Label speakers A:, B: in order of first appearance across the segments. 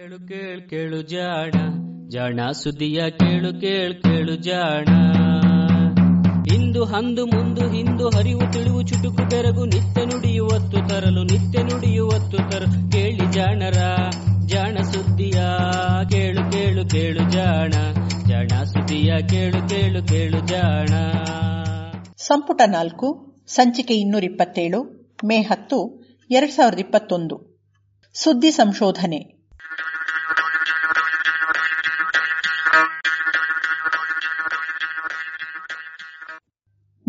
A: ಕೇಳು ಕೇಳು ಕೇಳು ಜಾಣ ಜಾಣ ಸುದಿಯ ಕೇಳು ಕೇಳು ಕೇಳು ಜಾಣ. ಇಂದು ಹಂದು ಮುಂದು ಹಿಂದು ಹರಿವು ತಿಳಿವು ಚುಟುಕು ಬೆರಗು ನಿತ್ಯ ನುಡಿಯುವತ್ತು ತರಲು, ನಿತ್ಯ ನುಡಿಯುವತ್ತು ತರಲು ಕೇಳಿ ಜಾಣರ, ಜಾಣ ಸುದ್ದಿಯ ಕೇಳು ಕೇಳು ಕೇಳು ಜಾಣ ಜಾಣ ಸುದಿಯ ಕೇಳು ಕೇಳು ಕೇಳು ಜಾಣ.
B: ಸಂಪುಟ ನಾಲ್ಕು, ಸಂಚಿಕೆ ಇನ್ನೂರ ಇಪ್ಪತ್ತೇಳು, ಮೇ ಹತ್ತು, ಎರಡ್ ಸಾವಿರದ ಇಪ್ಪತ್ತೊಂದು. ಸುದ್ದಿ ಸಂಶೋಧನೆ.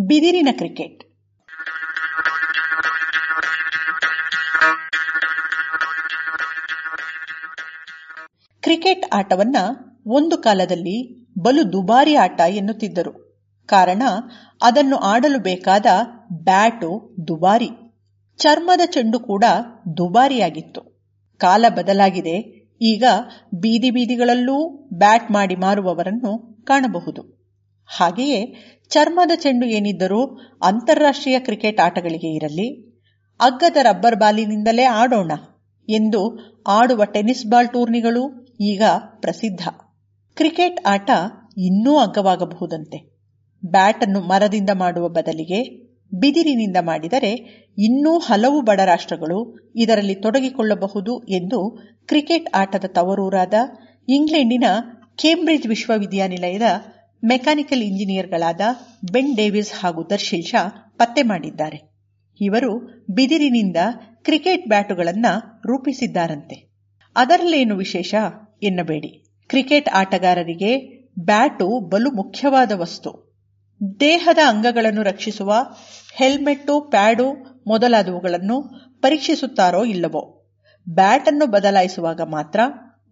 B: ಬಿದಿರಿನ ಕ್ರಿಕೆಟ್. ಕ್ರಿಕೆಟ್ ಆಟವನ್ನ ಒಂದು ಕಾಲದಲ್ಲಿ ಬಲು ದುಬಾರಿ ಆಟ ಎನ್ನುತ್ತಿದ್ದರು. ಕಾರಣ, ಅದನ್ನು ಆಡಲು ಬೇಕಾದ ಬ್ಯಾಟು ದುಬಾರಿ, ಚರ್ಮದ ಚೆಂಡು ಕೂಡ ದುಬಾರಿಯಾಗಿತ್ತು. ಕಾಲ ಬದಲಾಗಿದೆ, ಈಗ ಬೀದಿ ಬೀದಿಗಳಲ್ಲೂ ಬ್ಯಾಟ್ ಮಾಡಿ ಮಾರುವವರನ್ನು ಕಾಣಬಹುದು. ಹಾಗೆಯೇ ಚರ್ಮದ ಚೆಂಡು ಏನಿದ್ದರೂ ಅಂತಾರಾಷ್ಟ್ರೀಯ ಕ್ರಿಕೆಟ್ ಆಟಗಳಿಗೆ ಇರಲಿ, ಅಗ್ಗದ ರಬ್ಬರ್ ಬಾಲಿನಿಂದಲೇ ಆಡೋಣ ಎಂದು ಆಡುವ ಟೆನಿಸ್ ಬಾಲ್ ಟೂರ್ನಿಗಳು ಈಗ ಪ್ರಸಿದ್ಧ. ಕ್ರಿಕೆಟ್ ಆಟ ಇನ್ನೂ ಅಗ್ಗವಾಗಬಹುದಂತೆ. ಬ್ಯಾಟ್ ಅನ್ನು ಮರದಿಂದ ಮಾಡುವ ಬದಲಿಗೆ ಬಿದಿರಿನಿಂದ ಮಾಡಿದರೆ ಇನ್ನೂ ಹಲವು ಬಡ ರಾಷ್ಟ್ರಗಳು ಇದರಲ್ಲಿ ತೊಡಗಿಕೊಳ್ಳಬಹುದು ಎಂದು ಕ್ರಿಕೆಟ್ ಆಟದ ತವರೂರಾದ ಇಂಗ್ಲೆಂಡಿನ ಕೇಂಬ್ರಿಡ್ಜ್ ವಿಶ್ವವಿದ್ಯಾನಿಲಯದ ಮೆಕ್ಯಾನಿಕಲ್ ಇಂಜಿನಿಯರ್ಗಳಾದ ಬೆನ್ ಡೇವಿಸ್ ಹಾಗೂ ದರ್ಶಿಲ್ ಶಾ ಪತ್ತೆ ಮಾಡಿದ್ದಾರೆ. ಇವರು ಬಿದಿರಿನಿಂದ ಕ್ರಿಕೆಟ್ ಬ್ಯಾಟುಗಳನ್ನ ರೂಪಿಸಿದ್ದಾರಂತೆ. ಅದರಲ್ಲೇನು ವಿಶೇಷ ಎನ್ನಬೇಡಿ. ಕ್ರಿಕೆಟ್ ಆಟಗಾರರಿಗೆ ಬ್ಯಾಟು ಬಲು ಮುಖ್ಯವಾದ ವಸ್ತು. ದೇಹದ ಅಂಗಗಳನ್ನು ರಕ್ಷಿಸುವ ಹೆಲ್ಮೆಟ್ಟು, ಪ್ಯಾಡು ಮೊದಲಾದವುಗಳನ್ನು ಪರೀಕ್ಷಿಸುತ್ತಾರೋ ಇಲ್ಲವೋ? ಬ್ಯಾಟ್ ಅನ್ನು ಬದಲಾಯಿಸುವಾಗ ಮಾತ್ರ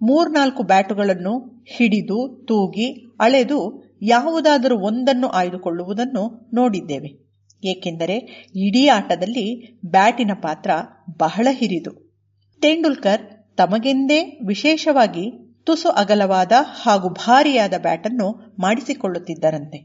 B: ಮೂರ್ನಾಲ್ಕು ಬ್ಯಾಟುಗಳನ್ನು ಹಿಡಿದು ತೂಗಿ ಅಳೆದು ಯಾವುದಾದರೂ ಒಂದನ್ನು ಆಯ್ದುಕೊಳ್ಳುವುದನ್ನು ನೋಡಿದ್ದೇವೆ. ಏಕೆಂದರೆ ಇಡೀ ಆಟದಲ್ಲಿ ಬ್ಯಾಟಿನ ಪಾತ್ರ ಬಹಳ ಹಿರಿದು. ತೆಂಡೂಲ್ಕರ್ ತಮಗೆಂದೇ ವಿಶೇಷವಾಗಿ ತುಸು ಅಗಲವಾದ ಹಾಗೂ ಭಾರಿಯಾದ ಬ್ಯಾಟನ್ನು ಮಾಡಿಸಿಕೊಳ್ಳುತ್ತಿದ್ದರಂತೆ.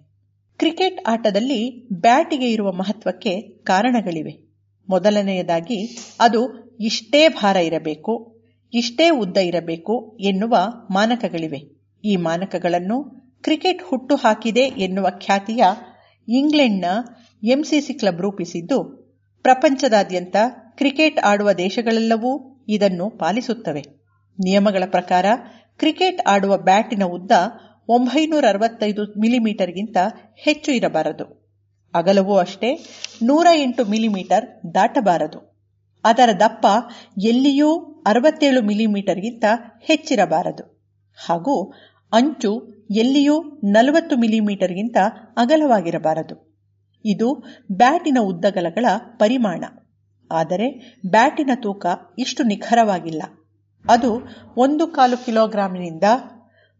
B: ಕ್ರಿಕೆಟ್ ಆಟದಲ್ಲಿ ಬ್ಯಾಟಿಗೆ ಇರುವ ಮಹತ್ವಕ್ಕೆ ಕಾರಣಗಳಿವೆ. ಮೊದಲನೆಯದಾಗಿ, ಅದು ಇಷ್ಟೇ ಭಾರ ಇರಬೇಕು, ಇಷ್ಟೇ ಉದ್ದ ಇರಬೇಕು ಎನ್ನುವ ಮಾನಕಗಳಿವೆ. ಈ ಮಾನಕಗಳನ್ನು ಕ್ರಿಕೆಟ್ ಹುಟ್ಟು ಹಾಕಿದೆ ಎನ್ನುವ ಖ್ಯಾತಿಯ ಇಂಗ್ಲೆಂಡ್ನ ಎಂಸಿಸಿ ಕ್ಲಬ್ ರೂಪಿಸಿದ್ದು, ಪ್ರಪಂಚದಾದ್ಯಂತ ಕ್ರಿಕೆಟ್ ಆಡುವ ದೇಶಗಳೆಲ್ಲವೂ ಇದನ್ನು ಪಾಲಿಸುತ್ತವೆ. ನಿಯಮಗಳ ಪ್ರಕಾರ ಕ್ರಿಕೆಟ್ ಆಡುವ ಬ್ಯಾಟಿನ ಉದ್ದ ಒಂಬೈನೂರ ಅರವತ್ತೈದು ಮಿಲಿಮೀಟರ್ಗಿಂತ ಹೆಚ್ಚು ಇರಬಾರದು. ಅಗಲವೂ ಅಷ್ಟೇ ನೂರ ಎಂಟು ಮಿಲಿಮೀಟರ್ ದಾಟಬಾರದು. ಅದರ ದಪ್ಪ ಎಲ್ಲಿಯೂ ಅರವತ್ತೇಳು ಮಿಲಿಮೀಟರ್ಗಿಂತ ಹೆಚ್ಚಿರಬಾರದು. ಹಾಗೂ ಅಂಚು ಎಲ್ಲಿಯೂ ನಲವತ್ತು ಮಿಲಿಮೀಟರ್ಗಿಂತ ಅಗಲವಾಗಿರಬಾರದು. ಇದು ಬ್ಯಾಟಿನ ಉದ್ದಗಲಗಳ ಪರಿಮಾಣ. ಆದರೆ ಬ್ಯಾಟಿನ ತೂಕ ಇಷ್ಟು ನಿಖರವಾಗಿಲ್ಲ. ಅದು ಒಂದು ಕಾಲು ಕಿಲೋಗ್ರಾಂನಿಂದ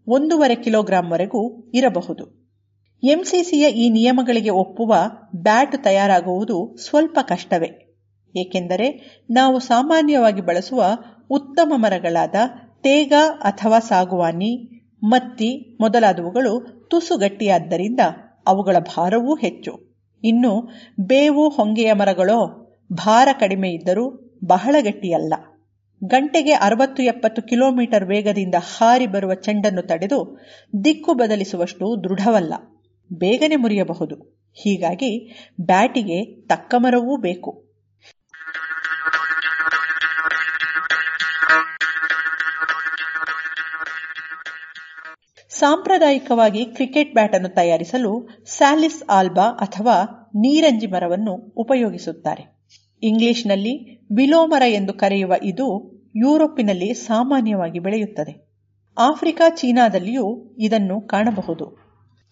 B: ಒಂದೂವರೆ ಕಿಲೋಗ್ರಾಂವರೆಗೂ ಇರಬಹುದು. ಎಂಸಿಸಿಯ ಈ ನಿಯಮಗಳಿಗೆ ಒಪ್ಪುವ ಬ್ಯಾಟ್ ತಯಾರಾಗುವುದು ಸ್ವಲ್ಪ ಕಷ್ಟವೇ. ಏಕೆಂದರೆ ನಾವು ಸಾಮಾನ್ಯವಾಗಿ ಬಳಸುವ ಉತ್ತಮ ಮರಗಳಾದ ತೇಗ ಅಥವಾ ಸಾಗುವಾನಿ ಮತ್ತಿ ಮೊದಲಾದವುಗಳು ತುಸು ಗಟ್ಟಿಯಾದ್ದರಿಂದ ಅವುಗಳ ಭಾರವೂ ಹೆಚ್ಚು. ಇನ್ನು ಬೇವು ಹೊಂಗೆಯ ಮರಗಳೋ ಭಾರ ಕಡಿಮೆ ಇದ್ದರೂ ಬಹಳ ಗಟ್ಟಿಯಲ್ಲ. ಗಂಟೆಗೆ ಅರವತ್ತು ಎಪ್ಪತ್ತು ಕಿಲೋಮೀಟರ್ ವೇಗದಿಂದ ಹಾರಿ ಬರುವ ಚೆಂಡನ್ನು ತಡೆದು ದಿಕ್ಕು ಬದಲಿಸುವಷ್ಟು ದೃಢವಲ್ಲ. ಬೇಗನೆ ಮುರಿಯಬಹುದು. ಹೀಗಾಗಿ ಬ್ಯಾಟಿಗೆ ತಕ್ಕ ಮರವೂ ಬೇಕು. ಸಾಂಪ್ರದಾಯಿಕವಾಗಿ ಕ್ರಿಕೆಟ್ ಬ್ಯಾಟ್ ಅನ್ನು ತಯಾರಿಸಲು ಸ್ಯಾಲಿಸ್ ಆಲ್ಬಾ ಅಥವಾ ನೀರಂಜಿ ಮರವನ್ನು ಉಪಯೋಗಿಸುತ್ತಾರೆ. ಇಂಗ್ಲಿಷ್ನಲ್ಲಿ ವಿಲೋಮರ ಎಂದು ಕರೆಯುವ ಇದು ಯುರೋಪಿನಲ್ಲಿ ಸಾಮಾನ್ಯವಾಗಿ ಬೆಳೆಯುತ್ತದೆ. ಆಫ್ರಿಕಾ ಚೀನಾದಲ್ಲಿಯೂ ಇದನ್ನು ಕಾಣಬಹುದು.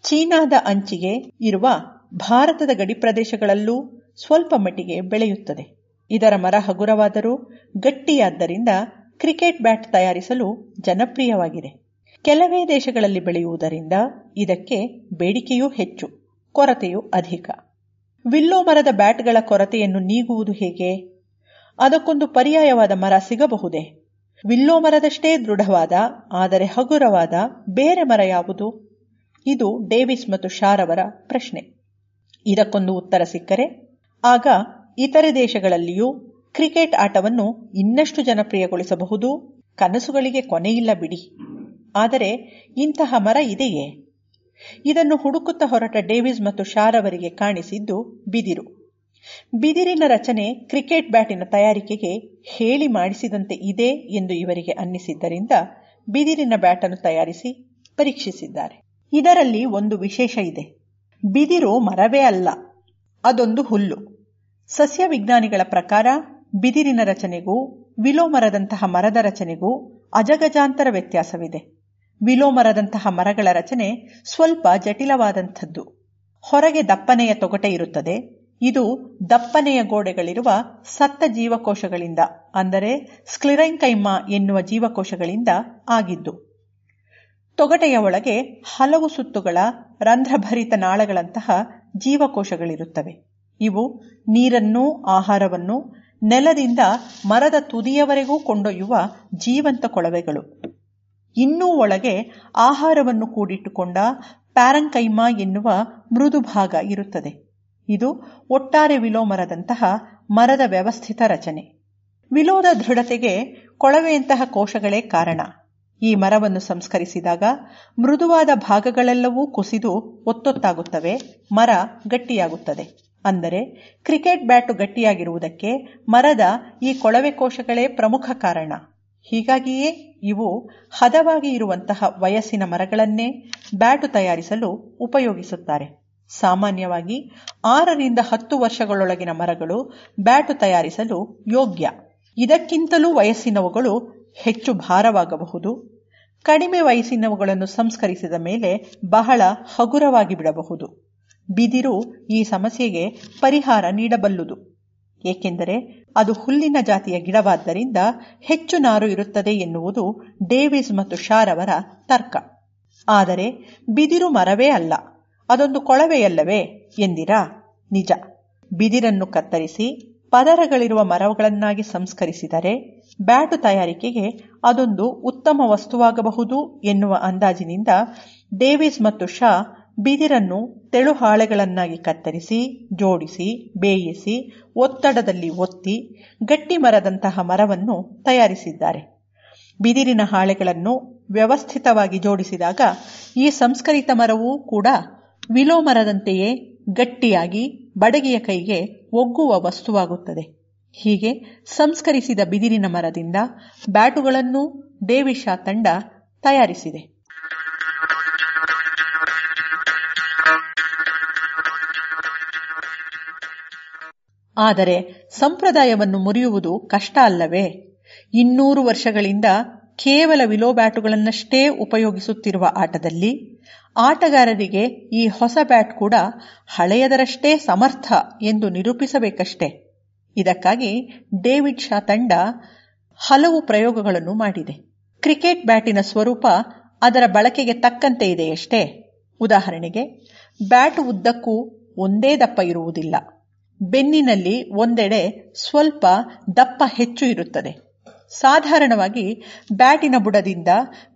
B: ಚೀನಾದ ಅಂಚಿಗೆ ಇರುವ ಭಾರತದ ಗಡಿ ಪ್ರದೇಶಗಳಲ್ಲೂ ಸ್ವಲ್ಪ ಮಟ್ಟಿಗೆ ಬೆಳೆಯುತ್ತದೆ. ಇದರ ಮರ ಹಗುರವಾದರೂ ಗಟ್ಟಿಯಾದ್ದರಿಂದ ಕ್ರಿಕೆಟ್ ಬ್ಯಾಟ್ ತಯಾರಿಸಲು ಜನಪ್ರಿಯವಾಗಿದೆ. ಕೆಲವೇ ದೇಶಗಳಲ್ಲಿ ಬೆಳೆಯುವುದರಿಂದ ಇದಕ್ಕೆ ಬೇಡಿಕೆಯೂ ಹೆಚ್ಚು, ಕೊರತೆಯೂ ಅಧಿಕ. ವಿಲ್ಲೋ ಮರದ ಬ್ಯಾಟ್ಗಳ ಕೊರತೆಯನ್ನು ನೀಗುವುದು ಹೇಗೆ? ಅದಕ್ಕೊಂದು ಪರ್ಯಾಯವಾದ ಮರ ಸಿಗಬಹುದೇ? ವಿಲ್ಲೋ ಮರದಷ್ಟೇ ದೃಢವಾದ, ಆದರೆ ಹಗುರವಾದ ಬೇರೆ ಮರ ಯಾವುದು? ಇದು ಡೇವಿಸ್ ಮತ್ತು ಶಾರವರ ಪ್ರಶ್ನೆ. ಇದಕ್ಕೊಂದು ಉತ್ತರ ಸಿಕ್ಕರೆ, ಆಗ ಇತರೆ ದೇಶಗಳಲ್ಲಿಯೂ ಕ್ರಿಕೆಟ್ ಆಟವನ್ನು ಇನ್ನಷ್ಟು ಜನಪ್ರಿಯಗೊಳಿಸಬಹುದು, ಕನಸುಗಳಿಗೆ ಕೊನೆಯಿಲ್ಲ ಬಿಡಿ. ಆದರೆ ಇಂತಹ ಮರ ಇದೆಯೇ? ಇದನ್ನು ಹುಡುಕುತ್ತಾ ಹೊರಟ ಡೇವಿಸ್ ಮತ್ತು ಶಾರ್ ಅವರಿಗೆ ಕಾಣಿಸಿದ್ದು ಬಿದಿರು. ಬಿದಿರಿನ ರಚನೆ ಕ್ರಿಕೆಟ್ ಬ್ಯಾಟಿನ ತಯಾರಿಕೆಗೆ ಹೇಳಿ ಮಾಡಿಸಿದಂತೆ ಇದೆ ಎಂದು ಇವರಿಗೆ ಅನ್ನಿಸಿದ್ದರಿಂದ ಬಿದಿರಿನ ಬ್ಯಾಟನ್ನು ತಯಾರಿಸಿ ಪರೀಕ್ಷಿಸಿದ್ದಾರೆ. ಇದರಲ್ಲಿ ಒಂದು ವಿಶೇಷ ಇದೆ. ಬಿದಿರು ಮರವೇ ಅಲ್ಲ, ಅದೊಂದು ಹುಲ್ಲು. ಸಸ್ಯ ವಿಜ್ಞಾನಿಗಳ ಪ್ರಕಾರ ಬಿದಿರಿನ ರಚನೆಗೂ ವಿಲೋ ಮರದಂತಹ ಮರದ ರಚನೆಗೂ ಅಜಗಜಾಂತರ ವ್ಯತ್ಯಾಸವಿದೆ. ವಿಲೋಮರದಂತಹ ಮರಗಳ ರಚನೆ ಸ್ವಲ್ಪ ಜಟಿಲವಾದಂಥದ್ದು. ಹೊರಗೆ ದಪ್ಪನೆಯ ತೊಗಟೆ ಇರುತ್ತದೆ. ಇದು ದಪ್ಪನೆಯ ಗೋಡೆಗಳಿರುವ ಸತ್ತ ಜೀವಕೋಶಗಳಿಂದ, ಅಂದರೆ ಸ್ಕ್ಲಿರೈಂಕೈಮ ಎನ್ನುವ ಜೀವಕೋಶಗಳಿಂದ ಆಗಿದ್ದು. ತೊಗಟೆಯ ಒಳಗೆ ಹಲವು ಸುತ್ತುಗಳ ರಂಧ್ರಭರಿತ ನಾಳಗಳಂತಹ ಜೀವಕೋಶಗಳಿರುತ್ತವೆ. ಇವು ನೀರನ್ನು ಆಹಾರವನ್ನು ನೆಲದಿಂದ ಮರದ ತುದಿಯವರೆಗೂ ಕೊಂಡೊಯ್ಯುವ ಜೀವಂತ ಕೊಳವೆಗಳು. ಇನ್ನೂ ಒಳಗೆ ಆಹಾರವನ್ನು ಕೂಡಿಟ್ಟುಕೊಂಡ ಪ್ಯಾರಂಕೈಮಾ ಎನ್ನುವ ಮೃದು ಭಾಗ ಇರುತ್ತದೆ. ಇದು ಒಟ್ಟಾರೆ ವಿಲೋಮರದಂತಹ ಮರದ ವ್ಯವಸ್ಥಿತ ರಚನೆ. ವಿಲೋದ ದೃಢತೆಗೆ ಕೊಳವೆಯಂತಹ ಕೋಶಗಳೇ ಕಾರಣ. ಈ ಮರವನ್ನು ಸಂಸ್ಕರಿಸಿದಾಗ ಮೃದುವಾದ ಭಾಗಗಳೆಲ್ಲವೂ ಕುಸಿದು ಒತ್ತೊತ್ತಾಗುತ್ತವೆ, ಮರ ಗಟ್ಟಿಯಾಗುತ್ತದೆ. ಅಂದರೆ ಕ್ರಿಕೆಟ್ ಬ್ಯಾಟು ಗಟ್ಟಿಯಾಗಿರುವುದಕ್ಕೆ ಮರದ ಈ ಕೊಳವೆ ಕೋಶಗಳೇ ಪ್ರಮುಖ ಕಾರಣ. ಹೀಗಾಗಿಯೇ ಇವು ಹದವಾಗಿ ಇರುವಂತಹ ವಯಸ್ಸಿನ ಮರಗಳನ್ನೇ ಬ್ಯಾಟು ತಯಾರಿಸಲು ಉಪಯೋಗಿಸುತ್ತಾರೆ. ಸಾಮಾನ್ಯವಾಗಿ ಆರರಿಂದ ಹತ್ತು ವರ್ಷಗಳೊಳಗಿನ ಮರಗಳು ಬ್ಯಾಟು ತಯಾರಿಸಲು ಯೋಗ್ಯ. ಇದಕ್ಕಿಂತಲೂ ವಯಸ್ಸಿನವುಗಳು ಹೆಚ್ಚು ಭಾರವಾಗಬಹುದು. ಕಡಿಮೆ ವಯಸ್ಸಿನವುಗಳನ್ನು ಸಂಸ್ಕರಿಸಿದ ಮೇಲೆ ಬಹಳ ಹಗುರವಾಗಿ ಬಿಡಬಹುದು. ಬಿದಿರು ಈ ಸಮಸ್ಯೆಗೆ ಪರಿಹಾರ ನೀಡಬಲ್ಲುದು. ಏಕೆಂದರೆ ಅದು ಹುಲ್ಲಿನ ಜಾತಿಯ ಗಿಡವಾದ್ದರಿಂದ ಹೆಚ್ಚು ನಾರು ಇರುತ್ತದೆ ಎನ್ನುವುದು ಡೇವಿಸ್ ಮತ್ತು ಶಾರವರ ತರ್ಕ. ಆದರೆ ಬಿದಿರು ಮರವೇ ಅಲ್ಲ, ಅದೊಂದು ಕೊಳವೆಯಲ್ಲವೇ ಎಂದಿರಾ? ನಿಜ. ಬಿದಿರನ್ನು ಕತ್ತರಿಸಿ ಪದರಗಳಿರುವ ಮರಗಳನ್ನಾಗಿ ಸಂಸ್ಕರಿಸಿದರೆ ಬ್ಯಾಟು ತಯಾರಿಕೆಗೆ ಅದೊಂದು ಉತ್ತಮ ವಸ್ತುವಾಗಬಹುದು ಎನ್ನುವ ಅಂದಾಜಿನಿಂದ ಡೇವಿಸ್ ಮತ್ತು ಶಾ ಬಿದಿರನ್ನು ತೆಳು ಹಾಳೆಗಳನ್ನಾಗಿ ಕತ್ತರಿಸಿ, ಜೋಡಿಸಿ, ಬೇಯಿಸಿ, ಒತ್ತಡದಲ್ಲಿ ಒತ್ತಿ, ಗಟ್ಟಿ ಮರದಂತಹ ಮರವನ್ನು ತಯಾರಿಸಿದ್ದಾರೆ. ಬಿದಿರಿನ ಹಾಳೆಗಳನ್ನು ವ್ಯವಸ್ಥಿತವಾಗಿ ಜೋಡಿಸಿದಾಗ ಈ ಸಂಸ್ಕರಿತ ಮರವೂ ಕೂಡ ವಿಲೋಮರದಂತೆಯೇ ಗಟ್ಟಿಯಾಗಿ ಬಡಗಿಯ ಕೈಗೆ ಒಗ್ಗುವ ವಸ್ತುವಾಗುತ್ತದೆ. ಹೀಗೆ ಸಂಸ್ಕರಿಸಿದ ಬಿದಿರಿನ ಮರದಿಂದ ಬ್ಯಾಟುಗಳನ್ನು ದೇವಿಶಾ ತಂಡ ತಯಾರಿಸಿದೆ. ಆದರೆ ಸಂಪ್ರದಾಯವನ್ನು ಮುರಿಯುವುದು ಕಷ್ಟ ಅಲ್ಲವೇ? ಇನ್ನೂರು ವರ್ಷಗಳಿಂದ ಕೇವಲ ವಿಲೋ ಬ್ಯಾಟುಗಳನ್ನಷ್ಟೇ ಉಪಯೋಗಿಸುತ್ತಿರುವ ಆಟದಲ್ಲಿ ಆಟಗಾರರಿಗೆ ಈ ಹೊಸ ಬ್ಯಾಟ್ ಕೂಡ ಹಳೆಯದರಷ್ಟೇ ಸಮರ್ಥ ಎಂದು ನಿರೂಪಿಸಬೇಕಷ್ಟೆ. ಇದಕ್ಕಾಗಿ ಡೇವಿಡ್ ಶಾ ತಂಡ ಹಲವು ಪ್ರಯೋಗಗಳನ್ನು ಮಾಡಿದೆ. ಕ್ರಿಕೆಟ್ ಬ್ಯಾಟಿನ ಸ್ವರೂಪ ಅದರ ಬಳಕೆಗೆ ತಕ್ಕಂತೆ ಇದೆಯಷ್ಟೇ. ಉದಾಹರಣೆಗೆ ಬ್ಯಾಟ್ ಉದ್ದಕ್ಕೂ ಒಂದೇ ದಪ್ಪ ಇರುವುದಿಲ್ಲ. ಬೆನ್ನಿನಲ್ಲಿ ಒಂದೆಡೆ ಸ್ವಲ್ಪ ದಪ್ಪ ಹೆಚ್ಚು ಇರುತ್ತದೆ. ಸಾಧಾರಣವಾಗಿ ಬ್ಯಾಟಿನ ಬುಡದಿಂದ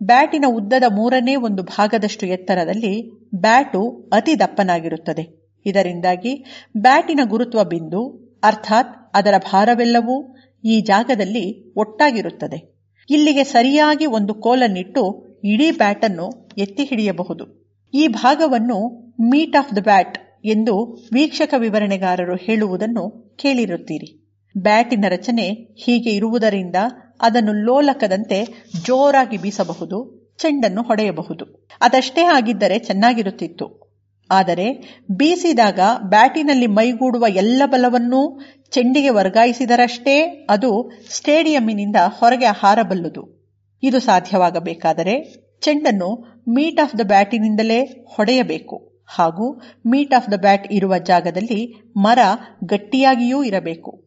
B: ಬ್ಯಾಟಿನ ಉದ್ದದ ಮೂರನೇ ಒಂದು ಭಾಗದಷ್ಟು ಎತ್ತರದಲ್ಲಿ ಬ್ಯಾಟು ಅತಿ ದಪ್ಪನಾಗಿರುತ್ತದೆ. ಇದರಿಂದಾಗಿ ಬ್ಯಾಟಿನ ಗುರುತ್ವ ಬಿಂದು, ಅರ್ಥಾತ್ ಅದರ ಭಾರವೆಲ್ಲವೂ ಈ ಜಾಗದಲ್ಲಿ ಒಟ್ಟಾಗಿರುತ್ತದೆ. ಇಲ್ಲಿಗೆ ಸರಿಯಾಗಿ ಒಂದು ಕೋಲನ್ನಿಟ್ಟು ಇಡೀ ಬ್ಯಾಟನ್ನು ಎತ್ತಿ ಹಿಡಿಯಬಹುದು. ಈ ಭಾಗವನ್ನು ಮೀಟ್ ಆಫ್ ದ ಬ್ಯಾಟ್ ಎಂದು ವೀಕ್ಷಕ ವಿವರಣೆಗಾರರು ಹೇಳುವುದನ್ನು ಕೇಳಿರುತ್ತೀರಿ. ಬ್ಯಾಟಿನ ರಚನೆ ಹೀಗೆ ಇರುವುದರಿಂದ ಅದನ್ನು ಲೋಲಕದಂತೆ ಜೋರಾಗಿ ಬೀಸಬಹುದು, ಚೆಂಡನ್ನು ಹೊಡೆಯಬಹುದು. ಅದಷ್ಟೇ ಆಗಿದ್ದರೆ ಚೆನ್ನಾಗಿರುತ್ತಿತ್ತು. ಆದರೆ ಬೀಸಿದಾಗ ಬ್ಯಾಟಿನಲ್ಲಿ ಮೈಗೂಡುವ ಎಲ್ಲ ಬಲವನ್ನೂ ಚೆಂಡಿಗೆ ವರ್ಗಾಯಿಸಿದರಷ್ಟೇ ಅದು ಸ್ಟೇಡಿಯಂನಿಂದ ಹೊರಗೆ ಹಾರಬಲ್ಲುದು. ಇದು ಸಾಧ್ಯವಾಗಬೇಕಾದರೆ ಚೆಂಡನ್ನು ಮೀಟ್ ಆಫ್ ದ ಬ್ಯಾಟಿನಿಂದಲೇ ಹೊಡೆಯಬೇಕು. ಹಾಗೂ ಮೀಟ್ ಆಫ್ ದ ಬ್ಯಾಟ್ ಇರುವ ಜಾಗದಲ್ಲಿ ಮರ ಗಟ್ಟಿಯಾಗಿಯೂ ಇರಬೇಕು,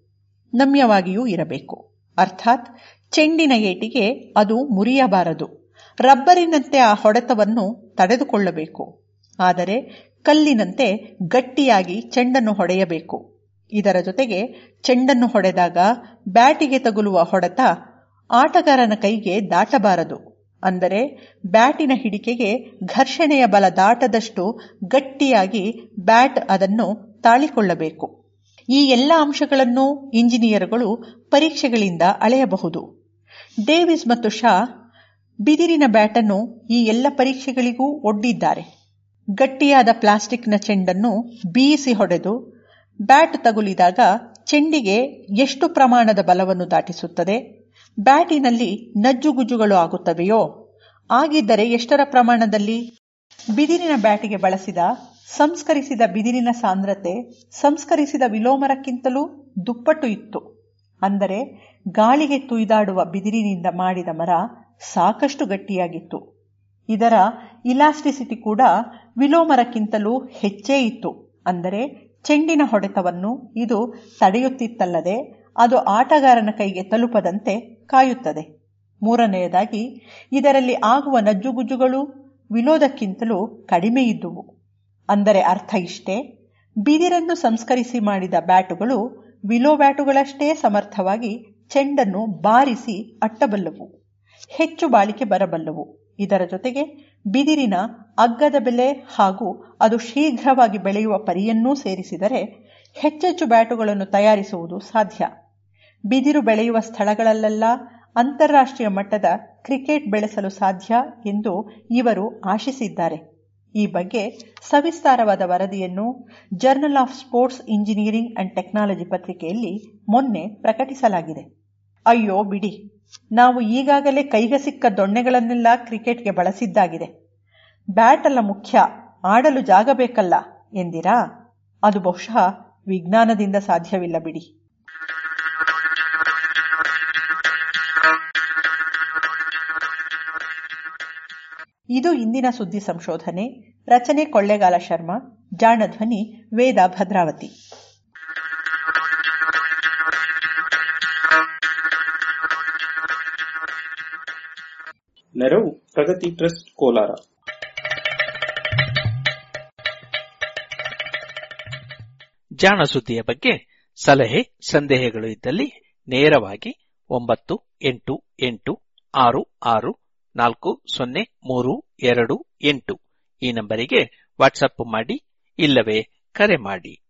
B: ನಮ್ಯವಾಗಿಯೂ ಇರಬೇಕು. ಅರ್ಥಾತ್ ಚೆಂಡಿನ ಏಟಿಗೆ ಅದು ಮುರಿಯಬಾರದು. ರಬ್ಬರಿನಂತೆ ಆ ಹೊಡೆತವನ್ನು ತಡೆದುಕೊಳ್ಳಬೇಕು. ಆದರೆ ಕಲ್ಲಿನಂತೆ ಗಟ್ಟಿಯಾಗಿ ಚೆಂಡನ್ನು ಹೊಡೆಯಬೇಕು. ಇದರ ಜೊತೆಗೆ ಚೆಂಡನ್ನು ಹೊಡೆದಾಗ ಬ್ಯಾಟಿಗೆ ತಗುಲುವ ಹೊಡೆತ ಆಟಗಾರನ ಕೈಗೆ ದಾಟಬಾರದು. ಅಂದರೆ ಬ್ಯಾಟಿನ ಹಿಡಿಕೆಗೆ ಘರ್ಷಣೆಯ ಬಲ ದಾಟದಷ್ಟು ಗಟ್ಟಿಯಾಗಿ ಬ್ಯಾಟ್ ಅದನ್ನು ತಾಳಿಕೊಳ್ಳಬೇಕು. ಈ ಎಲ್ಲ ಅಂಶಗಳನ್ನು ಇಂಜಿನಿಯರ್ಗಳು ಪರೀಕ್ಷೆಗಳಿಂದ ಅಳೆಯಬಹುದು. ಡೇವಿಸ್ ಮತ್ತು ಶಾ ಬಿದಿರಿನ ಬ್ಯಾಟನ್ನು ಈ ಎಲ್ಲ ಪರೀಕ್ಷೆಗಳಿಗೂ ಒಡ್ಡಿದ್ದಾರೆ. ಗಟ್ಟಿಯಾದ ಪ್ಲಾಸ್ಟಿಕ್ನ ಚೆಂಡನ್ನು ಬೀಸಿ ಹೊಡೆದು ಬ್ಯಾಟ್ ತಗುಲಿದಾಗ ಚೆಂಡಿಗೆ ಎಷ್ಟು ಪ್ರಮಾಣದ ಬಲವನ್ನು ದಾಟಿಸುತ್ತದೆ? ಬ್ಯಾಟಿನಲ್ಲಿ ನಜ್ಜುಗುಜ್ಜುಗಳು ಆಗುತ್ತವೆಯೋ? ಆಗಿದ್ದರೆ ಎಷ್ಟರ ಪ್ರಮಾಣದಲ್ಲಿ? ಬಿದಿರಿನ ಬ್ಯಾಟಿಗೆ ಬಳಸಿದ, ಸಂಸ್ಕರಿಸಿದ ಬಿದಿರಿನ ಸಾಂದ್ರತೆ, ಸಂಸ್ಕರಿಸಿದ ವಿಲೋಮರಕ್ಕಿಂತಲೂ ದುಪ್ಪಟ್ಟು ಇತ್ತು. ಅಂದರೆ, ಗಾಳಿಗೆ ತುಯ್ದಾಡುವ ಬಿದಿರಿನಿಂದ ಮಾಡಿದ ಮರ ಸಾಕಷ್ಟು ಗಟ್ಟಿಯಾಗಿತ್ತು. ಇದರ ಇಲಾಸ್ಟಿಸಿಟಿ ಕೂಡ ವಿಲೋಮರಕ್ಕಿಂತಲೂ ಹೆಚ್ಚೇ ಇತ್ತು. ಅಂದರೆ, ಚೆಂಡಿನ ಹೊಡೆತವನ್ನು ಇದು ತಡೆಯುತ್ತಿತ್ತಲ್ಲದೆ ಅದು ಆಟಗಾರನ ಕೈಗೆ ತಲುಪದಂತೆ ಕಾಯುತ್ತದೆ. ಮೂರನೆಯದಾಗಿ, ಇದರಲ್ಲಿ ಆಗುವ ನಜ್ಜುಗುಜ್ಜುಗಳು ವಿಲೋದಕ್ಕಿಂತಲೂ ಕಡಿಮೆ ಇದ್ದುವು. ಅಂದರೆ ಅರ್ಥ ಇಷ್ಟೇ, ಬಿದಿರನ್ನು ಸಂಸ್ಕರಿಸಿ ಮಾಡಿದ ಬ್ಯಾಟುಗಳು ವಿಲೋ ಬ್ಯಾಟುಗಳಷ್ಟೇ ಸಮರ್ಥವಾಗಿ ಚೆಂಡನ್ನು ಬಾರಿಸಿ ಅಟ್ಟಬಲ್ಲವು, ಹೆಚ್ಚು ಬಾಳಿಕೆ ಬರಬಲ್ಲವು. ಇದರ ಜೊತೆಗೆ ಬಿದಿರಿನ ಅಗ್ಗದ ಬೆಲೆ ಹಾಗೂ ಅದು ಶೀಘ್ರವಾಗಿ ಬೆಳೆಯುವ ಪರಿಯನ್ನೂ ಸೇರಿಸಿದರೆ ಹೆಚ್ಚೆಚ್ಚು ಬ್ಯಾಟುಗಳನ್ನು ತಯಾರಿಸುವುದು ಸಾಧ್ಯ. ಬಿದಿರು ಬೆಳೆಯುವ ಸ್ಥಳಗಳಲ್ಲೆಲ್ಲ ಅಂತಾರಾಷ್ಟ್ರೀಯ ಮಟ್ಟದ ಕ್ರಿಕೆಟ್ ಬೆಳೆಸಲು ಸಾಧ್ಯ ಎಂದು ಇವರು ಆಶಿಸಿದ್ದಾರೆ. ಈ ಬಗ್ಗೆ ಸವಿಸ್ತಾರವಾದ ವರದಿಯನ್ನು journal of sports engineering and technology ಪತ್ರಿಕೆಯಲ್ಲಿ ಮೊನ್ನೆ ಪ್ರಕಟಿಸಲಾಗಿದೆ. ಅಯ್ಯೋ ಬಿಡಿ, ನಾವು ಈಗಾಗಲೇ ಕೈಗೆ ಸಿಕ್ಕ ದೊಣ್ಣೆಗಳನ್ನೆಲ್ಲ ಕ್ರಿಕೆಟ್ಗೆ ಬಳಸಿದ್ದಾಗಿದೆ. ಬ್ಯಾಟ್ ಅಲ್ಲ ಮುಖ್ಯ, ಆಡಲು ಜಾಗ ಬೇಕಲ್ಲ ಎಂದಿರಾ? ಅದು ಬಹುಶಃ ವಿಜ್ಞಾನದಿಂದ ಸಾಧ್ಯವಿಲ್ಲ ಬಿಡಿ. ಇದು ಇಂದಿನ ಸುದ್ದಿ ಸಂಶೋಧನೆ. ರಚನೆ ಕೊಳ್ಳೇಗಾಲ ಶರ್ಮಾ. ಜಾಣಧ್ವನಿ ವೇದ ಭದ್ರಾವತಿ.
C: ನೆರವು ಪ್ರಗತಿ ಟ್ರಸ್ಟ್ ಕೋಲಾರ.
D: ಜಾಣ ಸುದ್ದಿಯ ಬಗ್ಗೆ ಸಲಹೆ ಸಂದೇಹಗಳು ಇದ್ದಲ್ಲಿ ನೇರವಾಗಿ ಒಂಬತ್ತು ಎಂಟು ಎಂಟು ಆರು ಆರು ನಾಲ್ಕು ಸೊನ್ನೆ ಮೂರು ಎರಡು ಎಂಟು ಈ ನಂಬರಿಗೆ ವಾಟ್ಸಪ್ ಮಾಡಿ ಇಲ್ಲವೇ ಕರೆ ಮಾಡಿ.